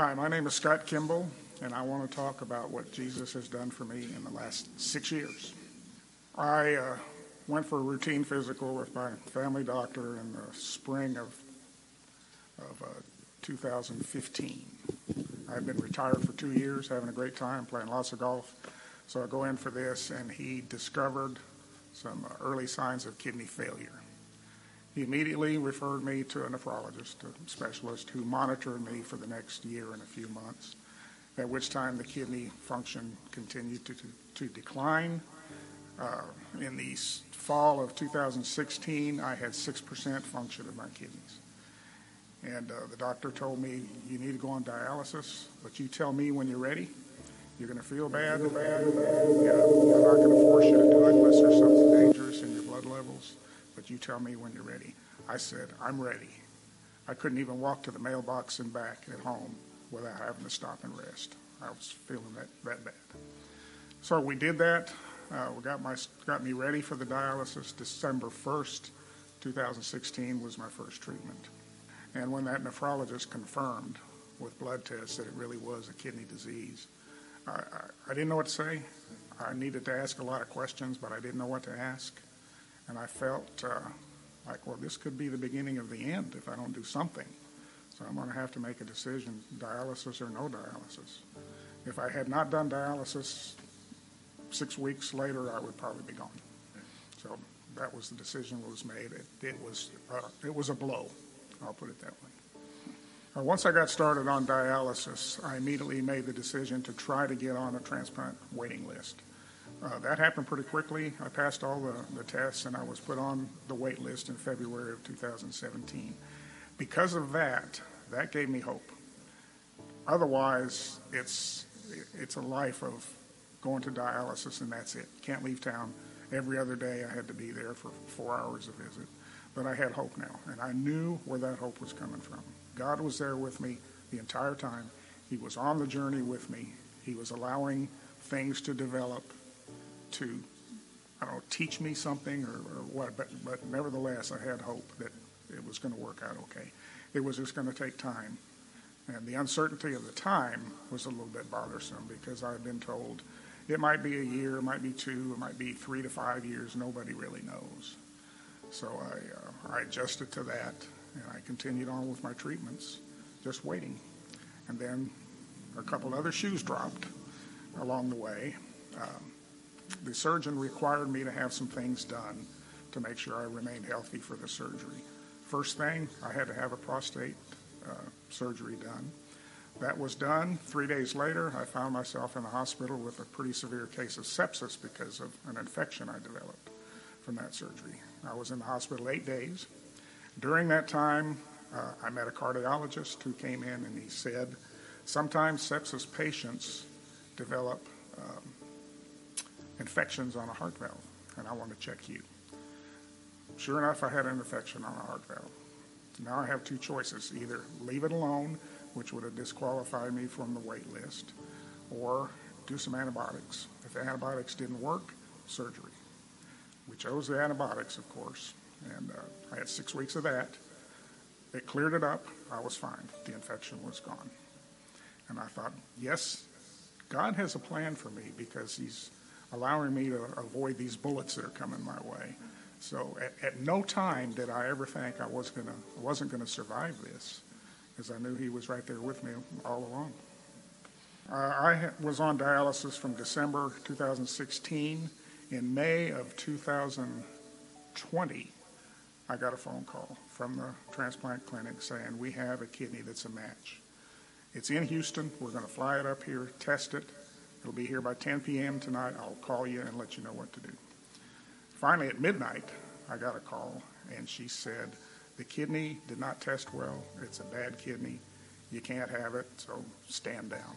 Hi, my name is Scott Kimball, and I want to talk about what Jesus has done for me in the last six years. I uh, went for a routine physical with my family doctor in the spring of, of uh, 2015. I've been retired for two years, having a great time, playing lots of golf. So I go in for this, and he discovered some uh, early signs of kidney failure. He immediately referred me to a nephrologist, a specialist, who monitored me for the next year and a few months, at which time the kidney function continued to, to, to decline. Uh, in the fall of 2016, I had 6% function of my kidneys. And uh, the doctor told me, you need to go on dialysis, but you tell me when you're ready. You're going to feel bad. Feel bad. Yeah, I'm not going to force you to do it unless there's something dangerous in your blood levels but you tell me when you're ready. I said, I'm ready. I couldn't even walk to the mailbox and back at home without having to stop and rest. I was feeling that, that bad. So we did that. Uh, we got, my, got me ready for the dialysis. December 1st, 2016 was my first treatment. And when that nephrologist confirmed with blood tests that it really was a kidney disease, I, I, I didn't know what to say. I needed to ask a lot of questions, but I didn't know what to ask. And I felt uh, like, well, this could be the beginning of the end if I don't do something. So I'm going to have to make a decision dialysis or no dialysis. If I had not done dialysis, six weeks later, I would probably be gone. So that was the decision that was made. It, it was, uh, it was a blow, I'll put it that way. Uh, once I got started on dialysis, I immediately made the decision to try to get on a transplant waiting list. Uh, that happened pretty quickly. I passed all the, the tests and I was put on the wait list in February of 2017. Because of that, that gave me hope. Otherwise, it's, it's a life of going to dialysis and that's it. Can't leave town. Every other day I had to be there for four hours a visit. But I had hope now, and I knew where that hope was coming from. God was there with me the entire time. He was on the journey with me. He was allowing things to develop to, I don't know, teach me something or, or what, but, but nevertheless, I had hope that it was going to work out okay. It was just going to take time. And the uncertainty of the time was a little bit bothersome because I've been told it might be a year, it might be two, it might be three to five years. Nobody really knows. So I, uh, I adjusted to that and I continued on with my treatments, just waiting. And then a couple other shoes dropped along the way. Um, the surgeon required me to have some things done to make sure I remained healthy for the surgery. First thing, I had to have a prostate uh, surgery done. That was done. Three days later, I found myself in the hospital with a pretty severe case of sepsis because of an infection I developed from that surgery. I was in the hospital eight days. During that time, uh, I met a cardiologist who came in and he said, sometimes sepsis patients develop um, infections on a heart valve, and I want to check you. Sure enough, I had an infection on a heart valve. Now I have two choices either leave it alone, which would have disqualified me from the wait list, or do some antibiotics. If the antibiotics didn't work, surgery. We chose the antibiotics, of course, and uh, I had six weeks of that. It cleared it up. I was fine. The infection was gone. And I thought, yes, God has a plan for me because He's allowing me to avoid these bullets that are coming my way. So at, at no time did I ever think I was gonna wasn't gonna survive this, because I knew He was right there with me all along. Uh, I was on dialysis from December 2016. In May of 2020, I got a phone call from the transplant clinic saying we have a kidney that's a match. It's in Houston. We're going to fly it up here, test it, It'll be here by 10 p.m. tonight. I'll call you and let you know what to do. Finally, at midnight, I got a call, and she said, The kidney did not test well. It's a bad kidney. You can't have it, so stand down.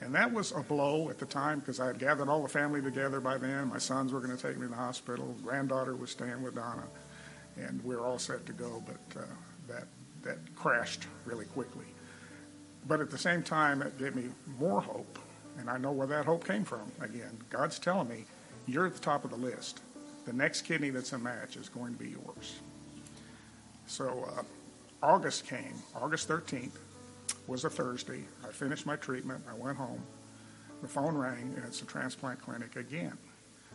And that was a blow at the time because I had gathered all the family together by then. My sons were going to take me to the hospital. Granddaughter was staying with Donna, and we were all set to go. But uh, that that crashed really quickly. But at the same time, it gave me more hope and I know where that hope came from. Again, God's telling me, you're at the top of the list. The next kidney that's a match is going to be yours. So uh, August came, August 13th. was a Thursday. I finished my treatment. I went home. The phone rang, and it's a transplant clinic again.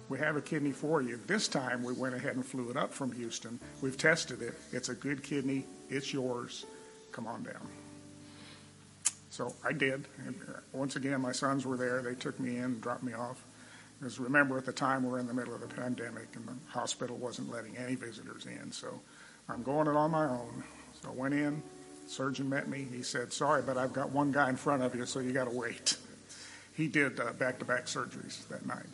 We have a kidney for you. This time we went ahead and flew it up from Houston. We've tested it. It's a good kidney. It's yours. Come on down. So I did. And uh, once again, my sons were there. They took me in, dropped me off. Because remember, at the time, we we're in the middle of the pandemic, and the hospital wasn't letting any visitors in. So I'm going it on my own. So I went in. Surgeon met me. He said, "Sorry, but I've got one guy in front of you, so you got to wait." He did uh, back-to-back surgeries that night.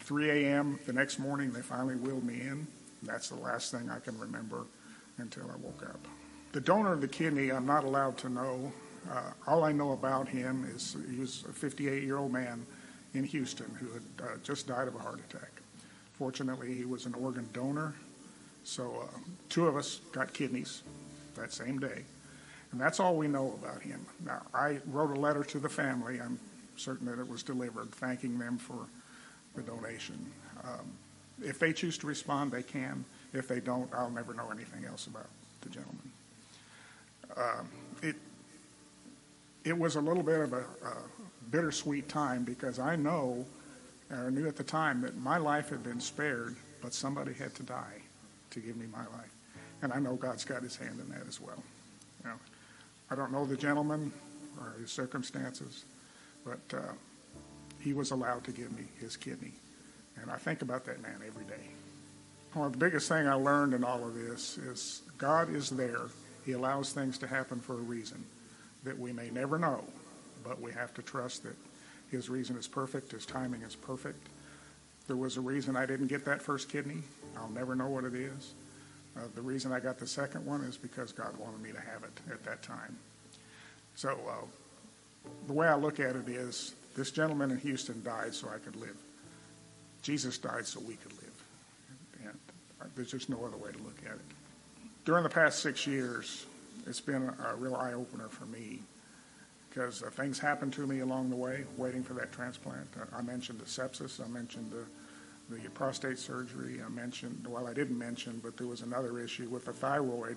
3 a.m. the next morning, they finally wheeled me in. That's the last thing I can remember until I woke up. The donor of the kidney, I'm not allowed to know. Uh, all I know about him is he was a 58 year old man in Houston who had uh, just died of a heart attack. Fortunately, he was an organ donor, so uh, two of us got kidneys that same day. And that's all we know about him. Now, I wrote a letter to the family. I'm certain that it was delivered, thanking them for the donation. Um, if they choose to respond, they can. If they don't, I'll never know anything else about the gentleman. Um, it it was a little bit of a, a bittersweet time because I know, or knew at the time, that my life had been spared, but somebody had to die to give me my life, and I know God's got His hand in that as well. You know, I don't know the gentleman or his circumstances, but uh, he was allowed to give me his kidney. And I think about that man every day. Of the biggest thing I learned in all of this is God is there. He allows things to happen for a reason that we may never know, but we have to trust that his reason is perfect, his timing is perfect. There was a reason I didn't get that first kidney. I'll never know what it is. Uh, the reason I got the second one is because God wanted me to have it at that time. So uh, the way I look at it is this gentleman in Houston died so I could live. Jesus died so we could live. And there's just no other way to look at it. During the past six years, it's been a real eye opener for me because uh, things happened to me along the way, waiting for that transplant. Uh, I mentioned the sepsis, I mentioned the, the prostate surgery, I mentioned, well, I didn't mention, but there was another issue with the thyroid.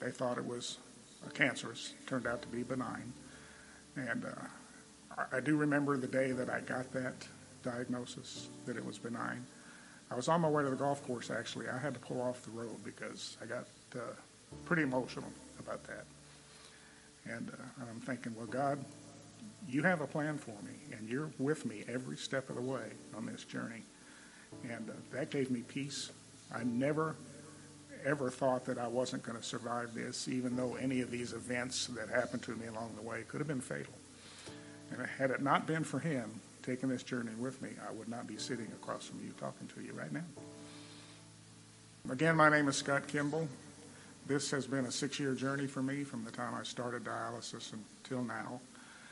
They thought it was cancerous, turned out to be benign. And uh, I do remember the day that I got that diagnosis that it was benign. I was on my way to the golf course, actually. I had to pull off the road because I got uh, pretty emotional about that. And uh, I'm thinking, well, God, you have a plan for me, and you're with me every step of the way on this journey. And uh, that gave me peace. I never, ever thought that I wasn't going to survive this, even though any of these events that happened to me along the way could have been fatal. And had it not been for him taking this journey with me, I would not be sitting across from you talking to you right now. Again, my name is Scott Kimball. This has been a six year journey for me from the time I started dialysis until now.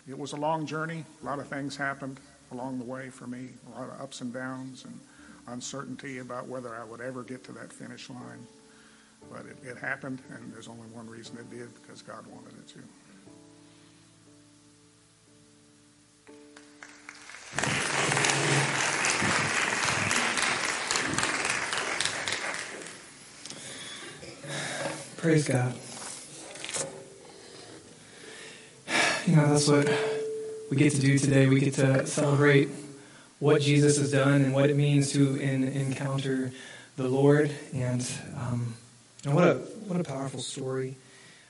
It was a long journey. A lot of things happened along the way for me, a lot of ups and downs and uncertainty about whether I would ever get to that finish line. But it, it happened, and there's only one reason it did because God wanted it to. Praise God. You know, that's what we get to do today. We get to celebrate what Jesus has done and what it means to in, encounter the Lord. And, um, and what a what a powerful story.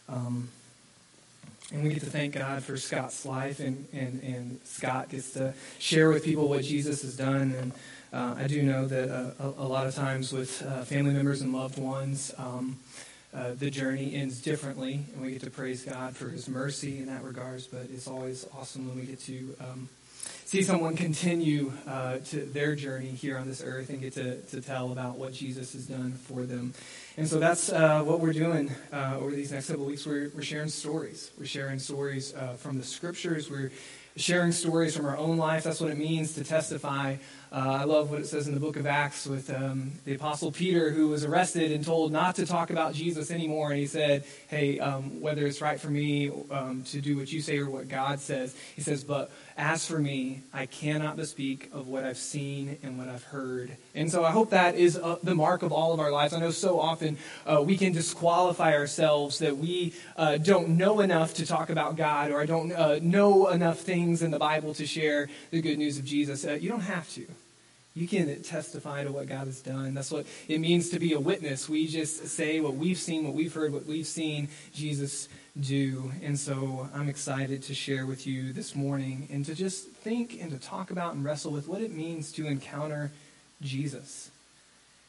Um, and we get to thank God for Scott's life, and, and, and Scott gets to share with people what Jesus has done. And uh, I do know that uh, a, a, lot of times with uh, family members and loved ones, um, uh, the journey ends differently, and we get to praise God for His mercy in that regards. But it's always awesome when we get to um, see someone continue uh, to their journey here on this earth and get to, to tell about what Jesus has done for them. And so that's uh, what we're doing uh, over these next couple weeks. We're, we're sharing stories. We're sharing stories uh, from the Scriptures. We're sharing stories from our own life. That's what it means to testify uh, I love what it says in the book of Acts with um, the Apostle Peter, who was arrested and told not to talk about Jesus anymore. And he said, Hey, um, whether it's right for me um, to do what you say or what God says, he says, But as for me, I cannot bespeak of what I've seen and what I've heard. And so I hope that is uh, the mark of all of our lives. I know so often uh, we can disqualify ourselves that we uh, don't know enough to talk about God or I don't uh, know enough things in the Bible to share the good news of Jesus. Uh, you don't have to. You can testify to what God has done. That's what it means to be a witness. We just say what we've seen, what we've heard, what we've seen Jesus do. And so I'm excited to share with you this morning and to just think and to talk about and wrestle with what it means to encounter Jesus.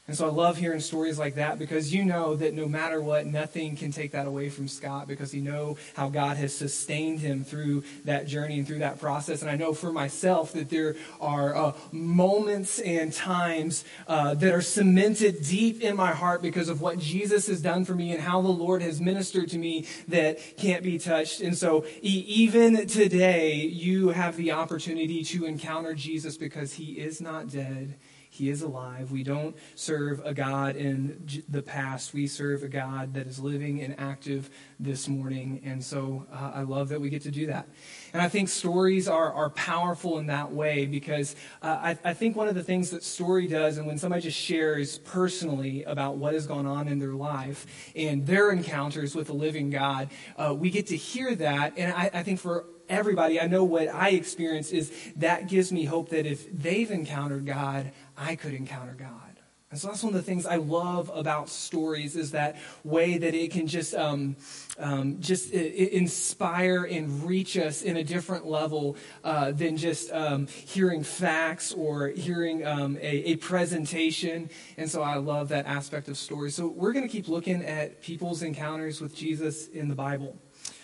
And so I love hearing stories like that because you know that no matter what, nothing can take that away from Scott because you know how God has sustained him through that journey and through that process. And I know for myself that there are uh, moments and times uh, that are cemented deep in my heart because of what Jesus has done for me and how the Lord has ministered to me that can't be touched. And so even today, you have the opportunity to encounter Jesus because he is not dead. He is alive. We don't serve a God in the past. We serve a God that is living and active this morning. And so uh, I love that we get to do that. And I think stories are, are powerful in that way because uh, I, I think one of the things that story does, and when somebody just shares personally about what has gone on in their life and their encounters with the living God, uh, we get to hear that. And I, I think for everybody, I know what I experience is that gives me hope that if they've encountered God, I could encounter God. And so that's one of the things I love about stories is that way that it can just um, um, just uh, inspire and reach us in a different level uh, than just um, hearing facts or hearing um, a, a, presentation. And so I love that aspect of stories. So we're going to keep looking at people's encounters with Jesus in the Bible.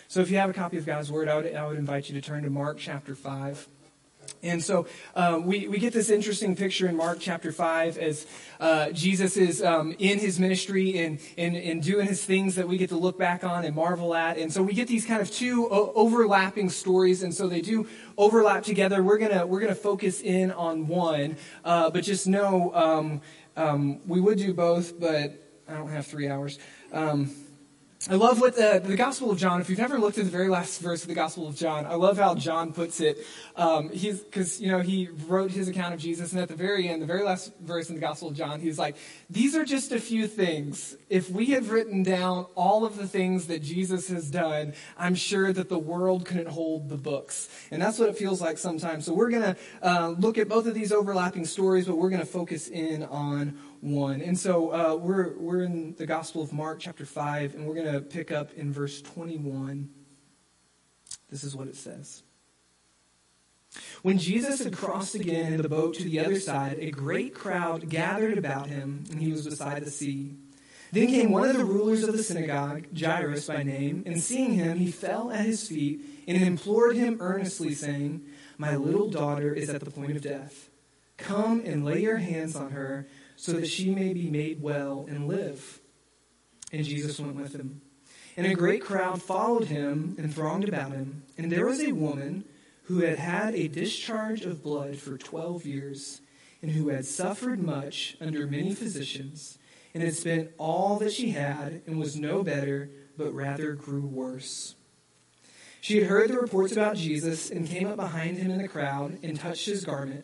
So if you have a copy of God's Word, I would, I would invite you to turn to Mark chapter 5. And so uh, we, we get this interesting picture in Mark chapter 5 as uh, Jesus is um, in his ministry and, and, and doing his things that we get to look back on and marvel at. And so we get these kind of two o- overlapping stories, and so they do overlap together. We're going we're gonna focus in on one, uh, but just know um, um, we would do both, but I don't have three hours. Um, I love what the, the Gospel of John, if you've ever looked at the very last verse of the Gospel of John, I love how John puts it. Um, he's, cause, you know, he wrote his account of Jesus, and at the very end, the very last verse in the Gospel of John, he's like, these are just a few things. If we had written down all of the things that Jesus has done, I'm sure that the world couldn't hold the books. And that's what it feels like sometimes. So we're going to uh, look at both of these overlapping stories, but we're going to focus in on 1. And so uh, we're, we're in the Gospel of Mark, chapter 5, and we're going to pick up in verse 21. This is what it says. When Jesus had crossed again in the boat to the other side, a great crowd gathered about him, and he was beside the sea. Then came one of the rulers of the synagogue, Jairus by name, and seeing him, he fell at his feet and implored him earnestly, saying, My little daughter is at the point of death. Come and lay your hands on her so that she may be made well and live. And Jesus went with him. And a great crowd followed him and thronged about him. And there was a woman who had had a discharge of blood for twelve years, and who had suffered much under many physicians, and had spent all that she had, and was no better, but rather grew worse. She had heard the reports about Jesus, and came up behind him in the crowd, and touched his garment.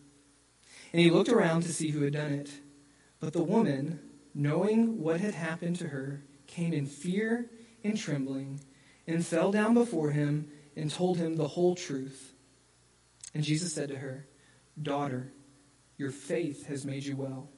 And he looked around to see who had done it. But the woman, knowing what had happened to her, came in fear and trembling, and fell down before him and told him the whole truth. And Jesus said to her, Daughter, your faith has made you well.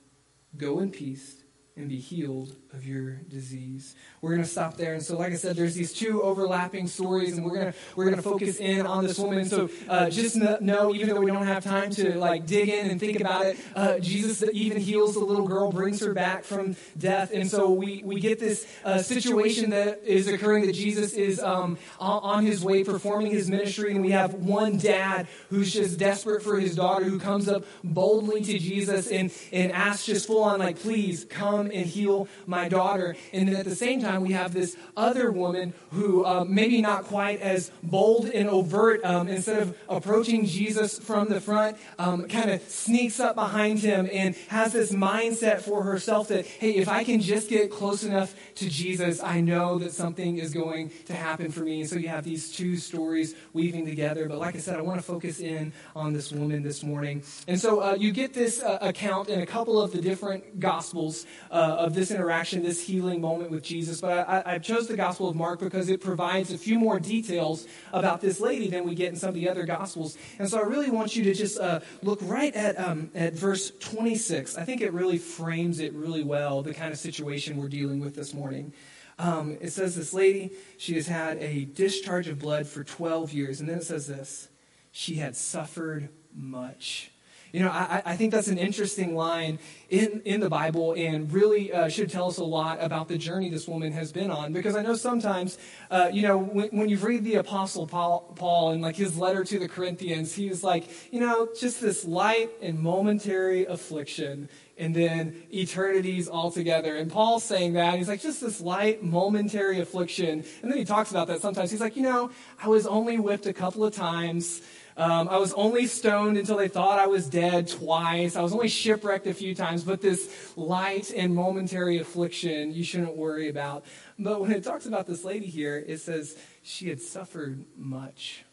Go in peace and be healed of your disease. We're going to stop there. And so, like I said, there's these two overlapping stories, and we're going to we're going to focus in on this woman. So, uh, just know, even though we don't have time to like dig in and think about it, uh, Jesus even heals the little girl, brings her back from death, and so we we get this uh, situation that is occurring that Jesus is um, on his way performing his ministry, and we have one dad who's just desperate for his daughter, who comes up boldly to Jesus and and asks just full on like, please come and heal my daughter. And then at the same time, we have this other woman who uh, maybe not quite as bold and overt. Um, instead of approaching Jesus from the front, um, kind of sneaks up behind him and has this mindset for herself that, hey, if I can just get close enough to Jesus, I know that something is going to happen for me. And so you have these two stories weaving together. But like I said, I want to focus in on this woman this morning. And so uh, you get this uh, account in a couple of the different gospels uh, of this interaction, this healing moment with Jesus. But I, I chose the Gospel of Mark because it provides a few more details about this lady than we get in some of the other Gospels. And so I really want you to just uh, look right at, um, at verse 26. I think it really frames it really well, the kind of situation we're dealing with this morning. Um, it says this lady, she has had a discharge of blood for 12 years. And then it says this she had suffered much. You know, I, I think that's an interesting line in, in the Bible and really uh, should tell us a lot about the journey this woman has been on. Because I know sometimes, uh, you know, when, when you read the Apostle Paul, Paul and like his letter to the Corinthians, he was like, you know, just this light and momentary affliction and then eternities altogether. And Paul's saying that. he's like, just this light, momentary affliction. And then he talks about that sometimes. He's like, you know, I was only whipped a couple of times. Um, I was only stoned until they thought I was dead twice. I was only shipwrecked a few times, but this light and momentary affliction you shouldn't worry about. But when it talks about this lady here, it says she had suffered much.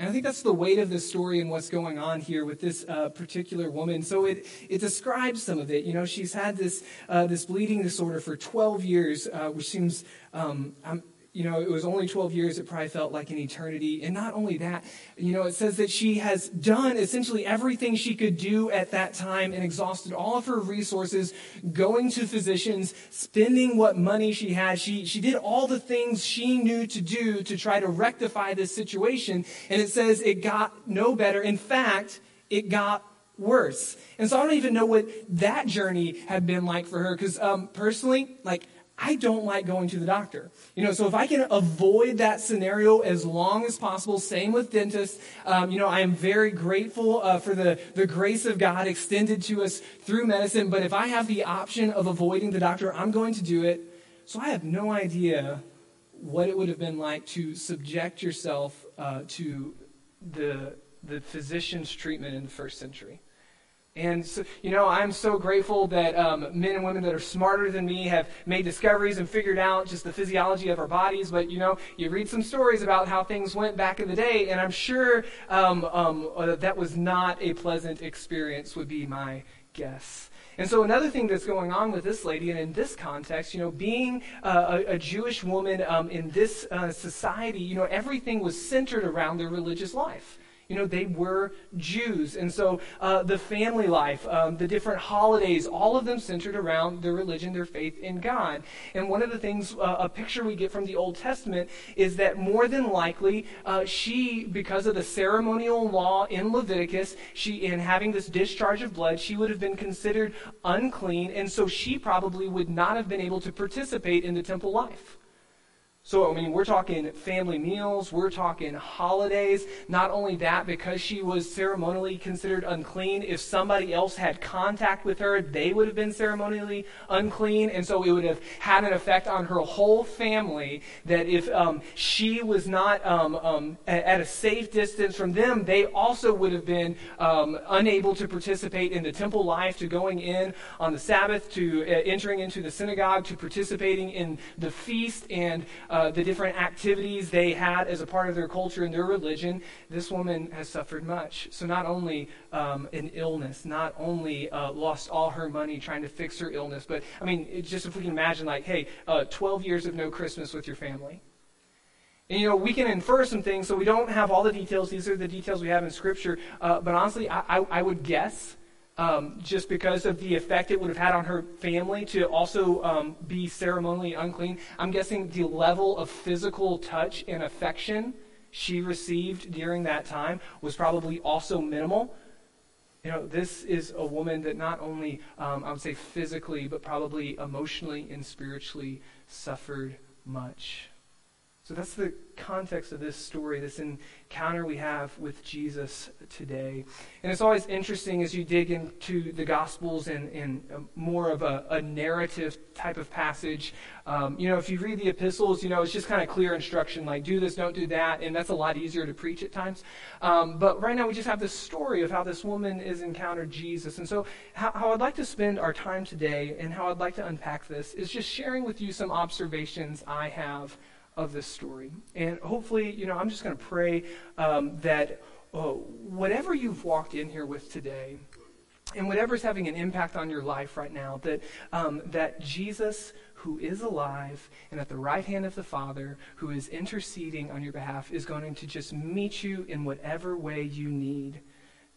And I think that's the weight of this story and what's going on here with this uh, particular woman. So it, it describes some of it. You know, she's had this, uh, this bleeding disorder for 12 years, uh, which seems, um, you know, it was only 12 years, it probably felt like an eternity. And not only that, you know, it says that she has done essentially everything she could do at that time and exhausted all of her resources, going to physicians, spending what money she had. She, she did all the things she knew to do to try to rectify this situation. And it says it got no better. In fact, it got worse. And so I don't even know what that journey had been like for her. Because um, personally, like, I don't like going to the doctor. You know, so if I can avoid that scenario as long as possible, same with dentists. Um, you know, I am very grateful uh, for the, the grace of God extended to us through medicine. But if I have the option of avoiding the doctor, I'm going to do it. So I have no idea what it would have been like to subject yourself uh, to the, the physician's treatment in the first century. And, so, you know, I'm so grateful that um, men and women that are smarter than me have made discoveries and figured out just the physiology of our bodies. But, you know, you read some stories about how things went back in the day, and I'm sure um, um, uh, that was not a pleasant experience, would be my guess. And so, another thing that's going on with this lady, and in this context, you know, being uh, a, a, Jewish woman um, in this uh, society, you know, everything was centered around their religious life. You know, they were Jews. And so uh, the family life, um, the different holidays, all of them centered around their religion, their faith in God. And one of the things, uh, a picture we get from the Old Testament is that more than likely, uh, she, because of the ceremonial law in Leviticus, she, in having this discharge of blood, she would have been considered unclean. And so she probably would not have been able to participate in the temple life. So, I mean, we're talking family meals, we're talking holidays. Not only that, because she was ceremonially considered unclean, if somebody else had contact with her, they would have been ceremonially unclean. And so it would have had an effect on her whole family that if um, she was not um, um, at a safe distance from them, they also would have been um, unable to participate in the temple life, to going in on the Sabbath, to uh, entering into the synagogue, to participating in the feast and uh, uh, the different activities they had as a part of their culture and their religion, this woman has suffered much. So, not only um, an illness, not only uh, lost all her money trying to fix her illness, but I mean, just if we can imagine, like, hey, uh, 12 years of no Christmas with your family. And, you know, we can infer some things, so we don't have all the details. These are the details we have in Scripture. Uh, but honestly, I, I, I would guess um, just because of the effect it would have had on her family to also um, be ceremonially unclean. I'm guessing the level of physical touch and affection she received during that time was probably also minimal. You know, this is a woman that not only, um, I would say physically, but probably emotionally and spiritually suffered much. So that's the context of this story, this encounter we have with Jesus today. And it's always interesting as you dig into the Gospels and, and more of a, a, narrative type of passage. Um, you know, if you read the epistles, you know, it's just kind of clear instruction like do this, don't do that. And that's a lot easier to preach at times. Um, but right now we just have this story of how this woman has encountered Jesus. And so, how, how I'd like to spend our time today and how I'd like to unpack this is just sharing with you some observations I have of this story. And hopefully, you know, I'm just going to pray um, that uh, whatever you've walked in here with today, and whatever's having an impact on your life right now, that, um, that Jesus, who is alive and at the right hand of the Father, who is interceding on your behalf, is going to just meet you in whatever way you need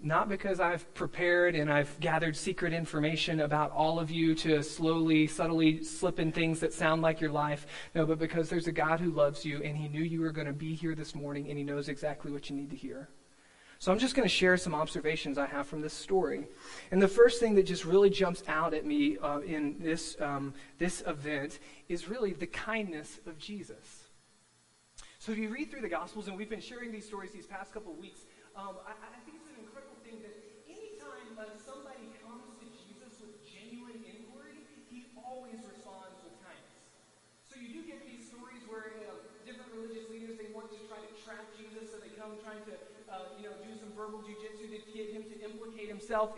not because I've prepared and I've gathered secret information about all of you to slowly, subtly slip in things that sound like your life. No, but because there's a God who loves you and he knew you were going to be here this morning and he knows exactly what you need to hear. So I'm just going to share some observations I have from this story. And the first thing that just really jumps out at me uh, in this, um, this event is really the kindness of Jesus. So if you read through the Gospels, and we've been sharing these stories these past couple of weeks, um, I, I think uma só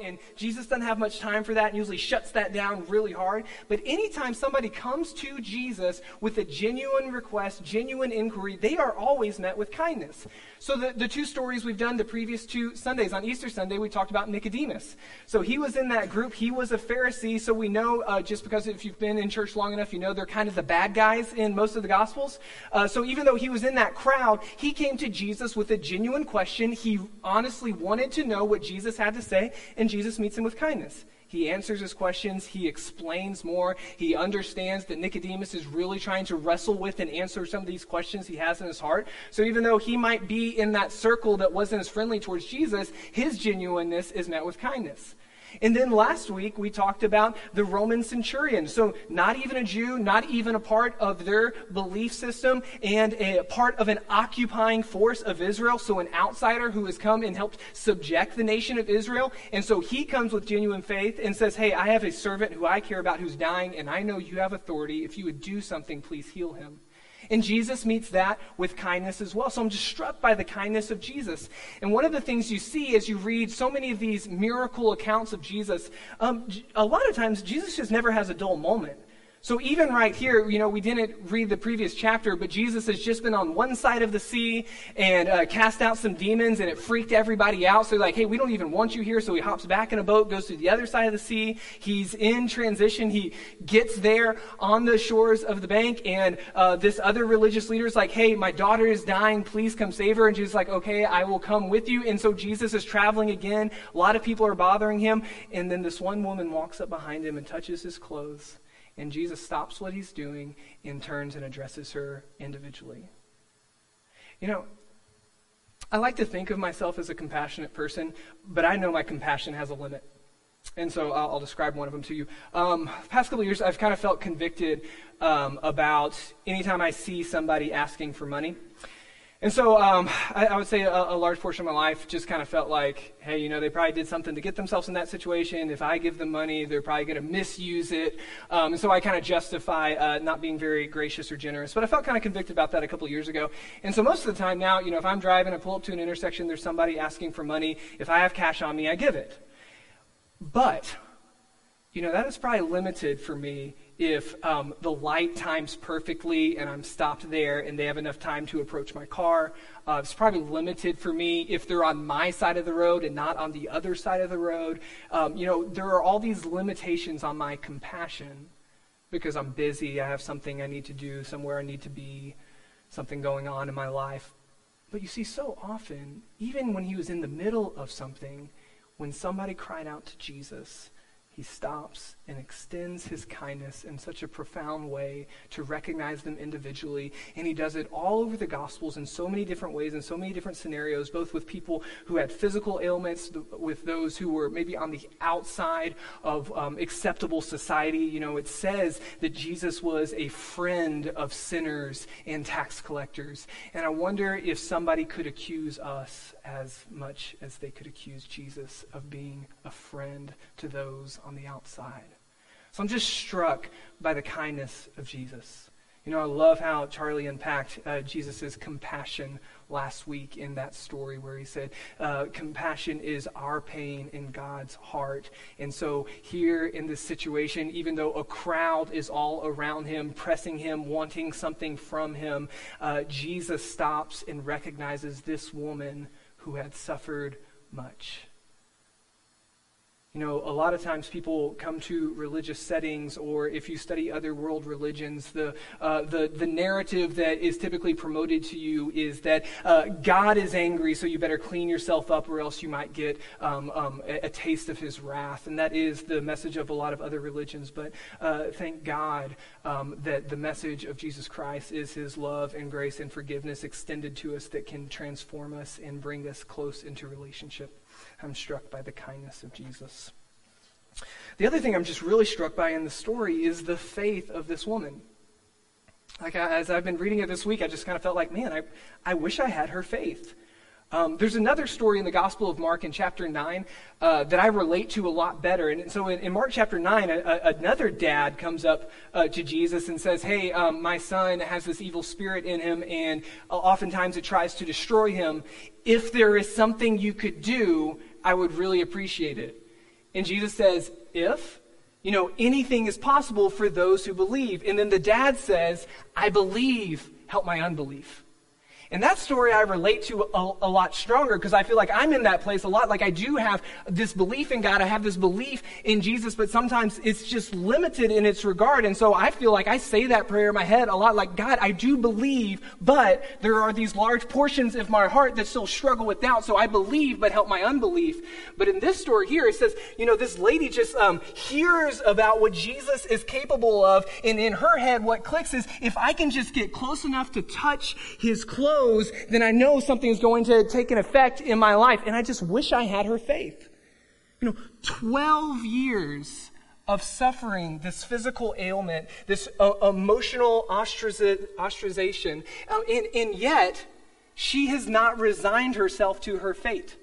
and Jesus doesn't have much time for that and usually shuts that down really hard. But anytime somebody comes to Jesus with a genuine request, genuine inquiry, they are always met with kindness. So the, the two stories we've done the previous two Sundays, on Easter Sunday, we talked about Nicodemus. So he was in that group. He was a Pharisee. So we know, uh, just because if you've been in church long enough, you know they're kind of the bad guys in most of the Gospels. Uh, so even though he was in that crowd, he came to Jesus with a genuine question. He honestly wanted to know what Jesus had to say, and Jesus meets him with kindness. He answers his questions. He explains more. He understands that Nicodemus is really trying to wrestle with and answer some of these questions he has in his heart. So even though he might be in that circle that wasn't as friendly towards Jesus, his genuineness is met with kindness. And then last week we talked about the Roman centurion. So not even a Jew, not even a part of their belief system, and a part of an occupying force of Israel. So an outsider who has come and helped subject the nation of Israel. And so he comes with genuine faith and says, Hey, I have a servant who I care about who's dying, and I know you have authority. If you would do something, please heal him. And Jesus meets that with kindness as well. So I'm just struck by the kindness of Jesus. And one of the things you see as you read so many of these miracle accounts of Jesus, um, a lot of times Jesus just never has a dull moment. So even right here, you know, we didn't read the previous chapter, but Jesus has just been on one side of the sea and uh, cast out some demons, and it freaked everybody out. So they're like, hey, we don't even want you here. So he hops back in a boat, goes to the other side of the sea. He's in transition. He gets there on the shores of the bank, and uh, this other religious leader is like, hey, my daughter is dying. Please come save her. And Jesus is like, okay, I will come with you. And so Jesus is traveling again. A lot of people are bothering him, and then this one woman walks up behind him and touches his clothes. And Jesus stops what he's doing and turns and addresses her individually. You know, I like to think of myself as a compassionate person, but I know my compassion has a limit. And so I'll, I'll describe one of them to you. Um, past couple years, I've kind of felt convicted um, about anytime I see somebody asking for money. And so um, I, I, would say a, a, large portion of my life just kind of felt like, hey, you know, they probably did something to get themselves in that situation. If I give them money, they're probably going to misuse it. Um, and so I kind of justify uh, not being very gracious or generous. But I felt kind of convicted about that a couple years ago. And so most of the time now, you know, if I'm driving, I pull up to an intersection, there's somebody asking for money. If I have cash on me, I give it. But, you know, that is probably limited for me if um, the light times perfectly and I'm stopped there and they have enough time to approach my car. Uh, it's probably limited for me if they're on my side of the road and not on the other side of the road. Um, you know, there are all these limitations on my compassion because I'm busy, I have something I need to do, somewhere I need to be, something going on in my life. But you see, so often, even when he was in the middle of something, when somebody cried out to Jesus, he stops and extends his kindness in such a profound way to recognize them individually. And he does it all over the Gospels in so many different ways, in so many different scenarios, both with people who had physical ailments, with those who were maybe on the outside of um, acceptable society. You know, it says that Jesus was a friend of sinners and tax collectors. And I wonder if somebody could accuse us as much as they could accuse Jesus of being a friend to those on the outside. So I'm just struck by the kindness of Jesus. You know, I love how Charlie unpacked uh, Jesus' compassion last week in that story where he said, uh, compassion is our pain in God's heart. And so, here in this situation, even though a crowd is all around him, pressing him, wanting something from him, uh, Jesus stops and recognizes this woman who had suffered much. You know, a lot of times people come to religious settings, or if you study other world religions, the, uh, the, the narrative that is typically promoted to you is that uh, God is angry, so you better clean yourself up, or else you might get um, um, a, a, taste of his wrath. And that is the message of a lot of other religions. But uh, thank God um, that the message of Jesus Christ is his love and grace and forgiveness extended to us that can transform us and bring us close into relationship. I'm struck by the kindness of Jesus. The other thing I'm just really struck by in the story is the faith of this woman. Like, as I've been reading it this week, I just kind of felt like, man, I, I wish I had her faith. Um, there's another story in the Gospel of Mark in chapter 9 uh, that I relate to a lot better. And so in, in Mark chapter 9, a, a, another dad comes up uh, to Jesus and says, Hey, um, my son has this evil spirit in him, and uh, oftentimes it tries to destroy him. If there is something you could do, I would really appreciate it. And Jesus says, If? You know, anything is possible for those who believe. And then the dad says, I believe, help my unbelief. And that story I relate to a, a lot stronger because I feel like I'm in that place a lot. Like I do have this belief in God, I have this belief in Jesus, but sometimes it's just limited in its regard. And so I feel like I say that prayer in my head a lot like, God, I do believe, but there are these large portions of my heart that still struggle with doubt. So I believe, but help my unbelief. But in this story here, it says, you know, this lady just um, hears about what Jesus is capable of. And in her head, what clicks is if I can just get close enough to touch his clothes, knows, then I know something is going to take an effect in my life. And I just wish I had her faith. You know, 12 years of suffering, this physical ailment, this uh, emotional ostracization, um, and, and yet she has not resigned herself to her fate.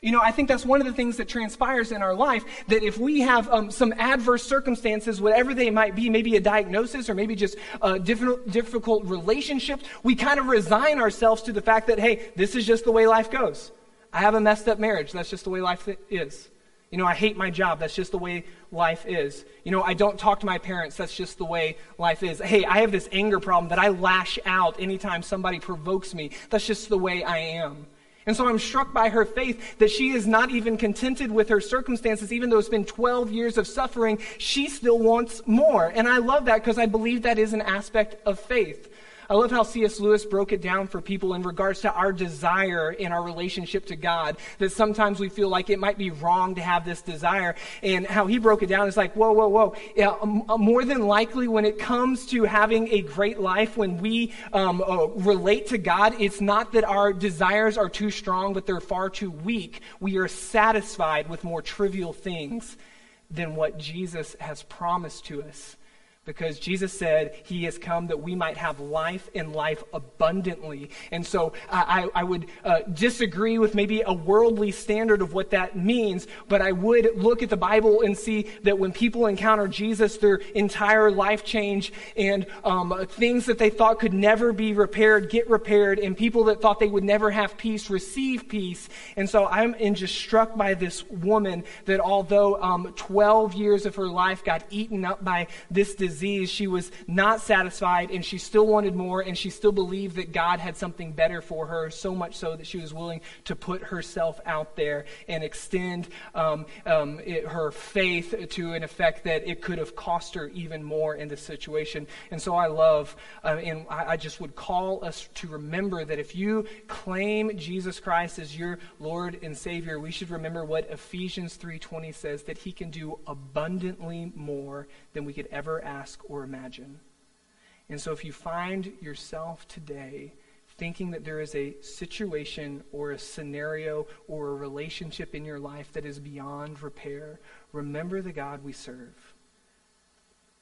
You know, I think that's one of the things that transpires in our life that if we have um, some adverse circumstances, whatever they might be, maybe a diagnosis or maybe just uh, difficult, difficult relationships, we kind of resign ourselves to the fact that, hey, this is just the way life goes. I have a messed up marriage. That's just the way life is. You know, I hate my job. That's just the way life is. You know, I don't talk to my parents. That's just the way life is. Hey, I have this anger problem that I lash out anytime somebody provokes me. That's just the way I am. And so I'm struck by her faith that she is not even contented with her circumstances, even though it's been 12 years of suffering, she still wants more. And I love that because I believe that is an aspect of faith. I love how C.S. Lewis broke it down for people in regards to our desire in our relationship to God. That sometimes we feel like it might be wrong to have this desire. And how he broke it down is like, whoa, whoa, whoa. Yeah, uh, more than likely, when it comes to having a great life, when we um, uh, relate to God, it's not that our desires are too strong, but they're far too weak. We are satisfied with more trivial things than what Jesus has promised to us because Jesus said he has come that we might have life and life abundantly. And so I, I would uh, disagree with maybe a worldly standard of what that means, but I would look at the Bible and see that when people encounter Jesus, their entire life change and um, things that they thought could never be repaired get repaired, and people that thought they would never have peace receive peace. And so I'm just struck by this woman that although um, 12 years of her life got eaten up by this disease, disease, she was not satisfied and she still wanted more and she still believed that God had something better for her, so much so that she was willing to put herself out there and extend um, um, it, her faith to an effect that it could have cost her even more in this situation. And so I love, uh, and I, I just would call us to remember that if you claim Jesus Christ as your Lord and Savior, we should remember what Ephesians 3:20 says that he can do abundantly more than we could ever ask or imagine. And so if you find yourself today thinking that there is a situation or a scenario or a relationship in your life that is beyond repair, remember the God we serve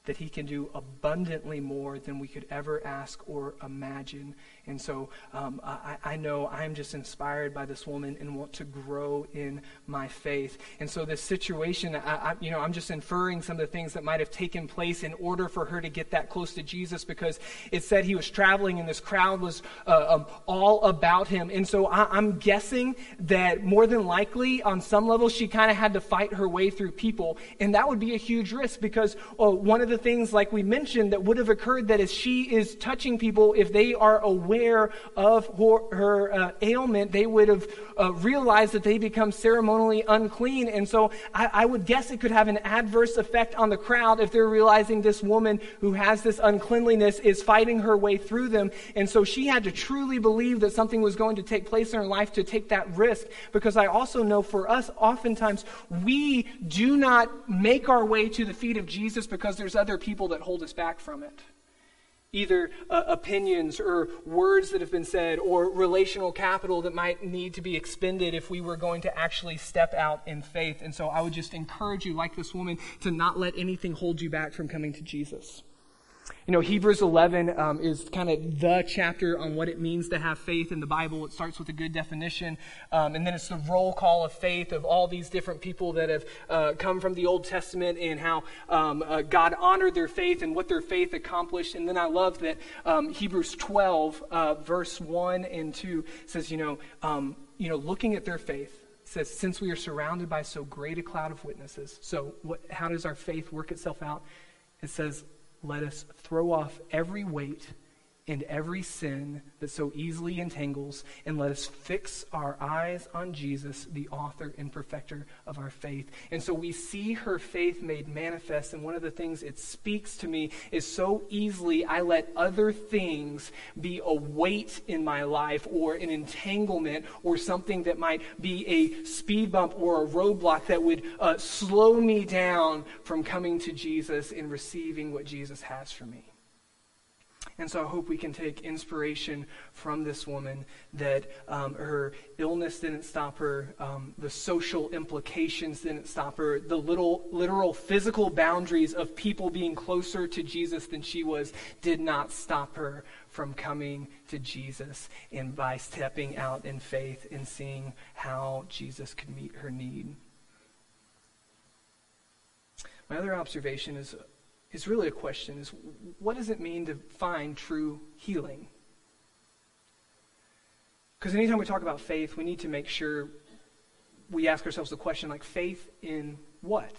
that he can do abundantly more than we could ever ask or imagine. And so um, I, I, know I'm just inspired by this woman and want to grow in my faith. And so this situation, I, I, you know, I'm just inferring some of the things that might have taken place in order for her to get that close to Jesus because it said he was traveling and this crowd was uh, um, all about him. And so I, am guessing that more than likely, on some level, she kind of had to fight her way through people. And that would be a huge risk because oh, one of the things, like we mentioned, that would have occurred that as she is touching people, if they are aware aware of her, her uh, ailment, they would have uh, realized that they become ceremonially unclean. And so I, I would guess it could have an adverse effect on the crowd if they're realizing this woman who has this uncleanliness is fighting her way through them. And so she had to truly believe that something was going to take place in her life to take that risk. Because I also know for us, oftentimes, we do not make our way to the feet of Jesus because there's other people that hold us back from it either uh, opinions or words that have been said or relational capital that might need to be expended if we were going to actually step out in faith. And so I would just encourage you, like this woman, to not let anything hold you back from coming to Jesus. You know, Hebrews 11 um, is kind of the chapter on what it means to have faith in the Bible. It starts with a good definition, um, and then it's the roll call of faith of all these different people that have uh, come from the Old Testament and how um, uh, God honored their faith and what their faith accomplished. And then I love that um, Hebrews 12, uh, verse 1 and 2 says, you know, um, you know, looking at their faith, says, since we are surrounded by so great a cloud of witnesses. So, what, how does our faith work itself out? It says, let us throw off every weight and every sin that so easily entangles, and let us fix our eyes on Jesus, the author and perfecter of our faith. And so we see her faith made manifest, and one of the things it speaks to me is so easily I let other things be a weight in my life, or an entanglement, or something that might be a speed bump or a roadblock that would uh, slow me down from coming to Jesus and receiving what Jesus has for me. And so I hope we can take inspiration from this woman that um, her illness didn't stop her, um, the social implications didn't stop her, the little literal physical boundaries of people being closer to Jesus than she was did not stop her from coming to Jesus and by stepping out in faith and seeing how Jesus could meet her need. My other observation is is really a question is what does it mean to find true healing? Because anytime we talk about faith, we need to make sure we ask ourselves the question like, faith in what?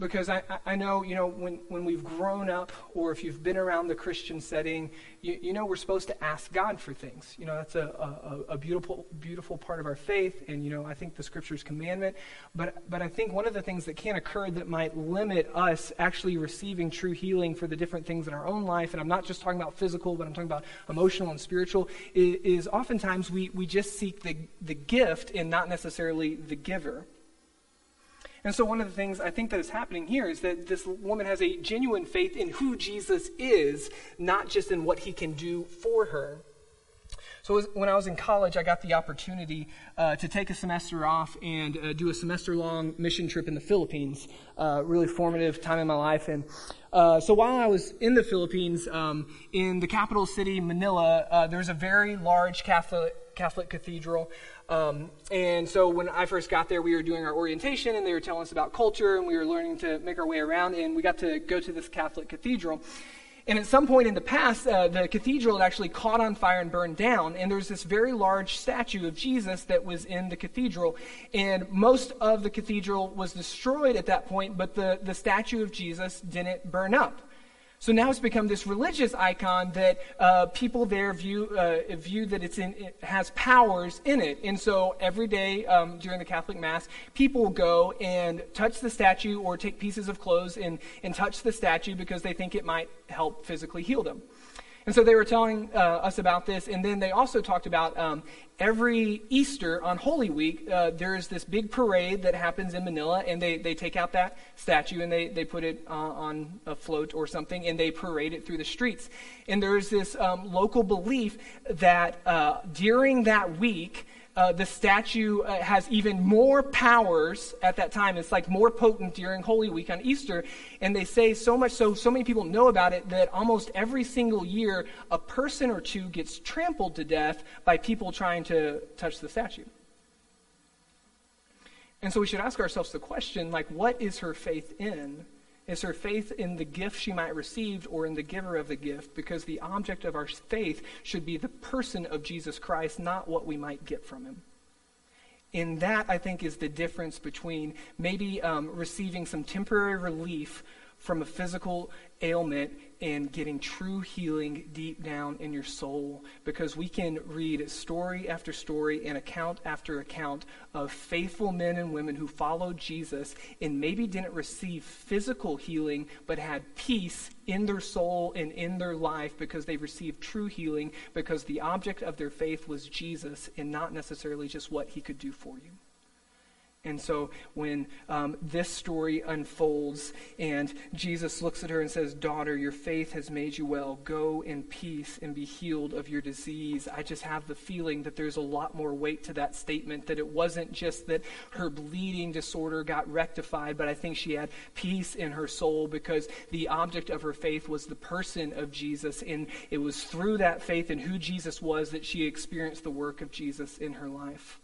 Because I, I know, you know, when, when we've grown up or if you've been around the Christian setting, you, you know, we're supposed to ask God for things. You know, that's a, a, a, beautiful, beautiful part of our faith. And, you know, I think the scripture's commandment. But, but I think one of the things that can occur that might limit us actually receiving true healing for the different things in our own life, and I'm not just talking about physical, but I'm talking about emotional and spiritual, is, is oftentimes we, we just seek the, the gift and not necessarily the giver. And so, one of the things I think that is happening here is that this woman has a genuine faith in who Jesus is, not just in what he can do for her. So, when I was in college, I got the opportunity uh, to take a semester off and uh, do a semester long mission trip in the Philippines. Uh, really formative time in my life. And uh, so, while I was in the Philippines, um, in the capital city, Manila, uh, there's a very large Catholic, Catholic cathedral. Um, and so when I first got there, we were doing our orientation, and they were telling us about culture, and we were learning to make our way around, and we got to go to this Catholic cathedral. And at some point in the past, uh, the cathedral had actually caught on fire and burned down. And there's this very large statue of Jesus that was in the cathedral. And most of the cathedral was destroyed at that point, but the, the statue of Jesus didn't burn up. So now it's become this religious icon that uh, people there view uh, view that it's in, it has powers in it. And so every day um, during the Catholic Mass, people go and touch the statue or take pieces of clothes and, and touch the statue because they think it might help physically heal them. And so they were telling uh, us about this, and then they also talked about um, every Easter on Holy Week, uh, there's this big parade that happens in Manila, and they, they take out that statue and they, they put it uh, on a float or something, and they parade it through the streets. And there's this um, local belief that uh, during that week, uh, the statue uh, has even more powers at that time. It's like more potent during Holy Week on Easter. And they say so much so, so many people know about it that almost every single year, a person or two gets trampled to death by people trying to touch the statue. And so we should ask ourselves the question like, what is her faith in? Is her faith in the gift she might receive or in the giver of the gift? Because the object of our faith should be the person of Jesus Christ, not what we might get from him. In that, I think, is the difference between maybe um, receiving some temporary relief from a physical ailment and getting true healing deep down in your soul because we can read story after story and account after account of faithful men and women who followed Jesus and maybe didn't receive physical healing but had peace in their soul and in their life because they received true healing because the object of their faith was Jesus and not necessarily just what he could do for you. And so when um, this story unfolds and Jesus looks at her and says, Daughter, your faith has made you well. Go in peace and be healed of your disease. I just have the feeling that there's a lot more weight to that statement, that it wasn't just that her bleeding disorder got rectified, but I think she had peace in her soul because the object of her faith was the person of Jesus. And it was through that faith in who Jesus was that she experienced the work of Jesus in her life.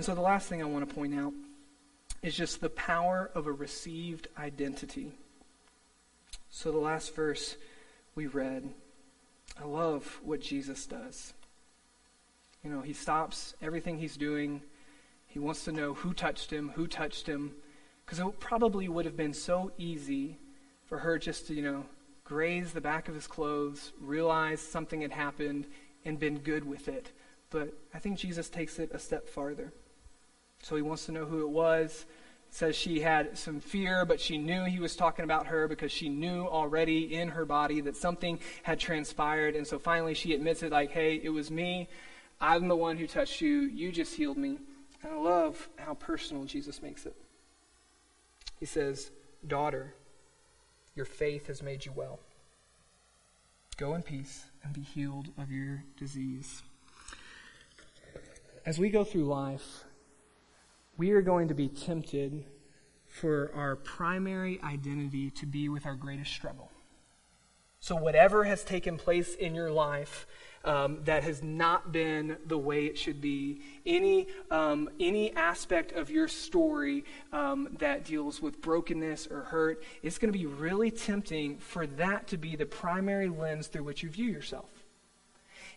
And so the last thing I want to point out is just the power of a received identity. So the last verse we read, I love what Jesus does. You know, he stops everything he's doing. He wants to know who touched him, who touched him, because it probably would have been so easy for her just to, you know, graze the back of his clothes, realize something had happened, and been good with it. But I think Jesus takes it a step farther. So he wants to know who it was. says she had some fear, but she knew he was talking about her because she knew already in her body that something had transpired. And so finally she admits it like, hey, it was me. I'm the one who touched you. You just healed me. And I love how personal Jesus makes it. He says, Daughter, your faith has made you well. Go in peace and be healed of your disease. As we go through life, we are going to be tempted for our primary identity to be with our greatest struggle. So, whatever has taken place in your life um, that has not been the way it should be, any, um, any aspect of your story um, that deals with brokenness or hurt, it's going to be really tempting for that to be the primary lens through which you view yourself.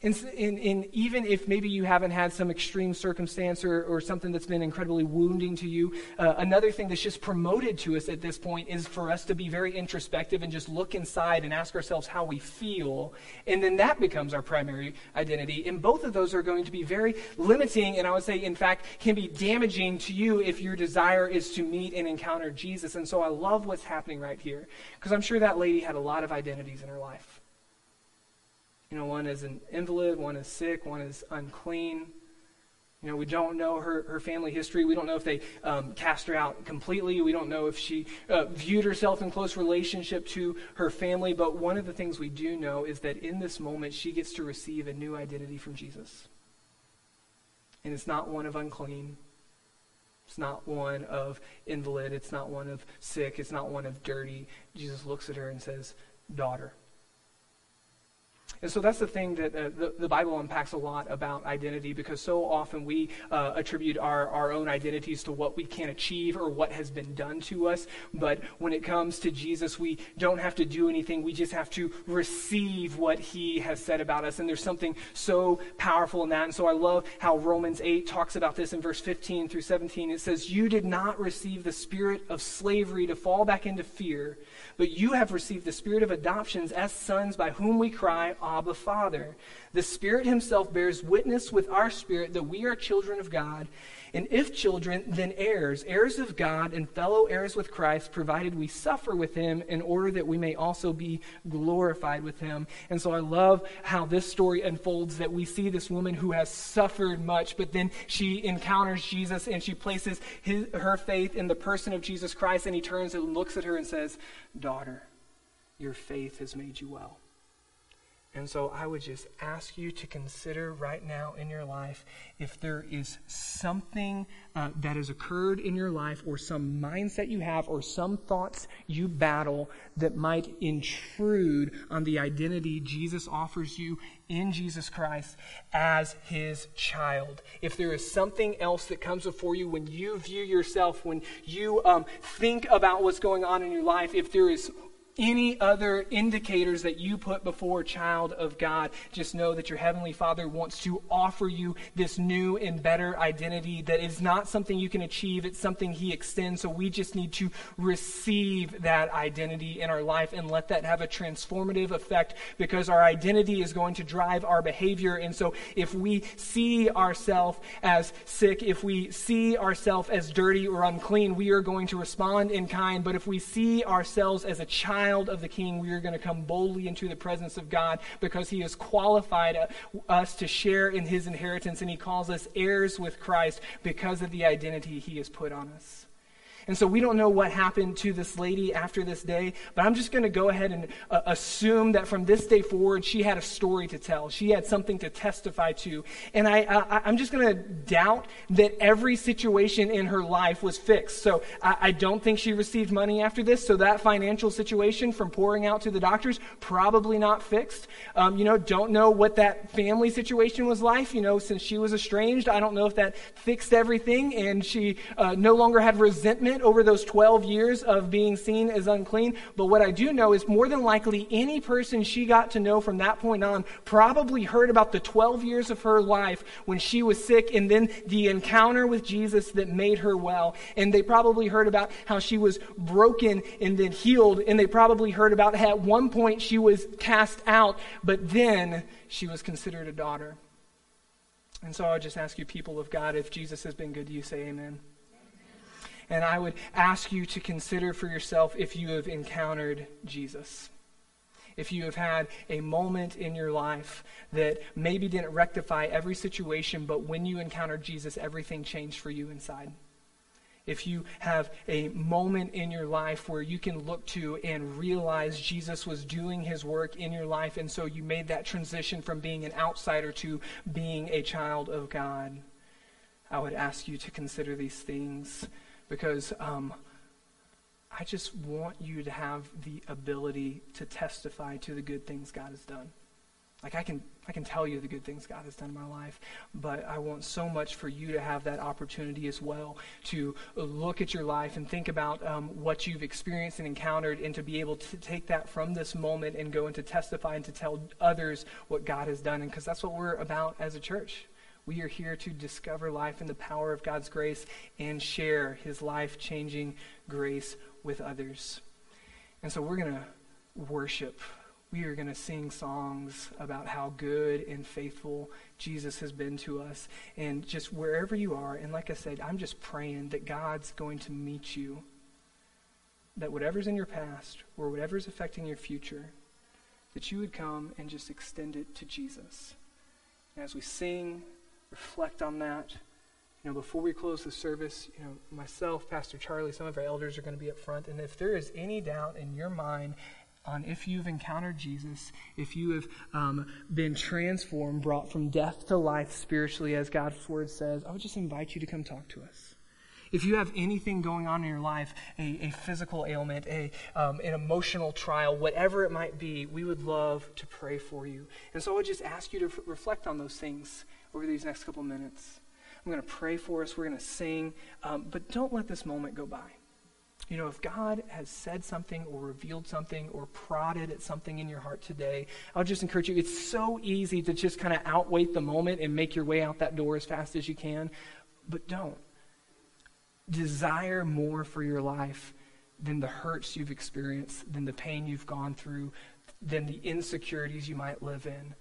And, even if maybe you haven't had some extreme circumstance or, or something that's been incredibly wounding to you, uh, another thing that's just promoted to us at this point is for us to be very introspective and just look inside and ask ourselves how we feel. And then that becomes our primary identity. And both of those are going to be very limiting, and I would say, in fact, can be damaging to you if your desire is to meet and encounter Jesus. And so I love what's happening right here because I'm sure that lady had a lot of identities in her life. You know, one is an invalid, one is sick, one is unclean. You know, we don't know her, her family history. We don't know if they um, cast her out completely. We don't know if she uh, viewed herself in close relationship to her family. But one of the things we do know is that in this moment, she gets to receive a new identity from Jesus. And it's not one of unclean. It's not one of invalid. It's not one of sick. It's not one of dirty. Jesus looks at her and says, Daughter. And so that's the thing that uh, the, the, Bible unpacks a lot about identity because so often we uh, attribute our, our own identities to what we can achieve or what has been done to us. But when it comes to Jesus, we don't have to do anything. We just have to receive what he has said about us. And there's something so powerful in that. And so I love how Romans 8 talks about this in verse 15 through 17. It says, You did not receive the spirit of slavery to fall back into fear but you have received the spirit of adoptions as sons by whom we cry, Abba, Father. The Spirit Himself bears witness with our spirit that we are children of God. And if children, then heirs, heirs of God and fellow heirs with Christ, provided we suffer with him in order that we may also be glorified with him. And so I love how this story unfolds that we see this woman who has suffered much, but then she encounters Jesus and she places his, her faith in the person of Jesus Christ, and he turns and looks at her and says, Daughter, your faith has made you well. And so I would just ask you to consider right now in your life if there is something uh, that has occurred in your life, or some mindset you have, or some thoughts you battle that might intrude on the identity Jesus offers you in Jesus Christ as his child. If there is something else that comes before you when you view yourself, when you um, think about what's going on in your life, if there is any other indicators that you put before child of God, just know that your Heavenly Father wants to offer you this new and better identity that is not something you can achieve, it's something He extends. So we just need to receive that identity in our life and let that have a transformative effect because our identity is going to drive our behavior. And so if we see ourselves as sick, if we see ourselves as dirty or unclean, we are going to respond in kind. But if we see ourselves as a child, child of the King, we are going to come boldly into the presence of God because He has qualified uh, us to share in His inheritance, and He calls us heirs with Christ because of the identity He has put on us. And so we don't know what happened to this lady after this day, but I'm just going to go ahead and uh, assume that from this day forward, she had a story to tell. She had something to testify to. And I, uh, I'm just going to doubt that every situation in her life was fixed. So I, I don't think she received money after this. So that financial situation from pouring out to the doctors, probably not fixed. Um, you know, don't know what that family situation was like. You know, since she was estranged, I don't know if that fixed everything and she uh, no longer had resentment over those 12 years of being seen as unclean. But what I do know is more than likely any person she got to know from that point on probably heard about the 12 years of her life when she was sick and then the encounter with Jesus that made her well. And they probably heard about how she was broken and then healed. And they probably heard about how at one point she was cast out, but then she was considered a daughter. And so I would just ask you, people of God, if Jesus has been good to you, say amen. And I would ask you to consider for yourself if you have encountered Jesus. If you have had a moment in your life that maybe didn't rectify every situation, but when you encountered Jesus, everything changed for you inside. If you have a moment in your life where you can look to and realize Jesus was doing his work in your life, and so you made that transition from being an outsider to being a child of God, I would ask you to consider these things because um, I just want you to have the ability to testify to the good things God has done. Like I can, I can tell you the good things God has done in my life, but I want so much for you to have that opportunity as well to look at your life and think about um, what you've experienced and encountered, and to be able to take that from this moment and go and to testify and to tell others what God has done, and because that's what we're about as a church. We are here to discover life in the power of God's grace and share his life changing grace with others. And so we're going to worship. We are going to sing songs about how good and faithful Jesus has been to us. And just wherever you are, and like I said, I'm just praying that God's going to meet you. That whatever's in your past or whatever's affecting your future, that you would come and just extend it to Jesus. And as we sing, reflect on that. You know, before we close the service, you know, myself, Pastor Charlie, some of our elders are going to be up front. And if there is any doubt in your mind on if you've encountered Jesus, if you have um, been transformed, brought from death to life spiritually, as God's word says, I would just invite you to come talk to us. If you have anything going on in your life, a, a physical ailment, a, um, an emotional trial, whatever it might be, we would love to pray for you. And so I would just ask you to f- reflect on those things over these next couple minutes. I'm going to pray for us. We're going to sing. Um, but don't let this moment go by. You know, if God has said something or revealed something or prodded at something in your heart today, I'll just encourage you. It's so easy to just kind of outwait the moment and make your way out that door as fast as you can, but don't. Desire more for your life than the hurts you've experienced, than the pain you've gone through, than the insecurities you might live in.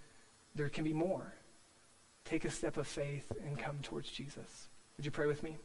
There can be more take a step of faith and come towards Jesus. Would you pray with me?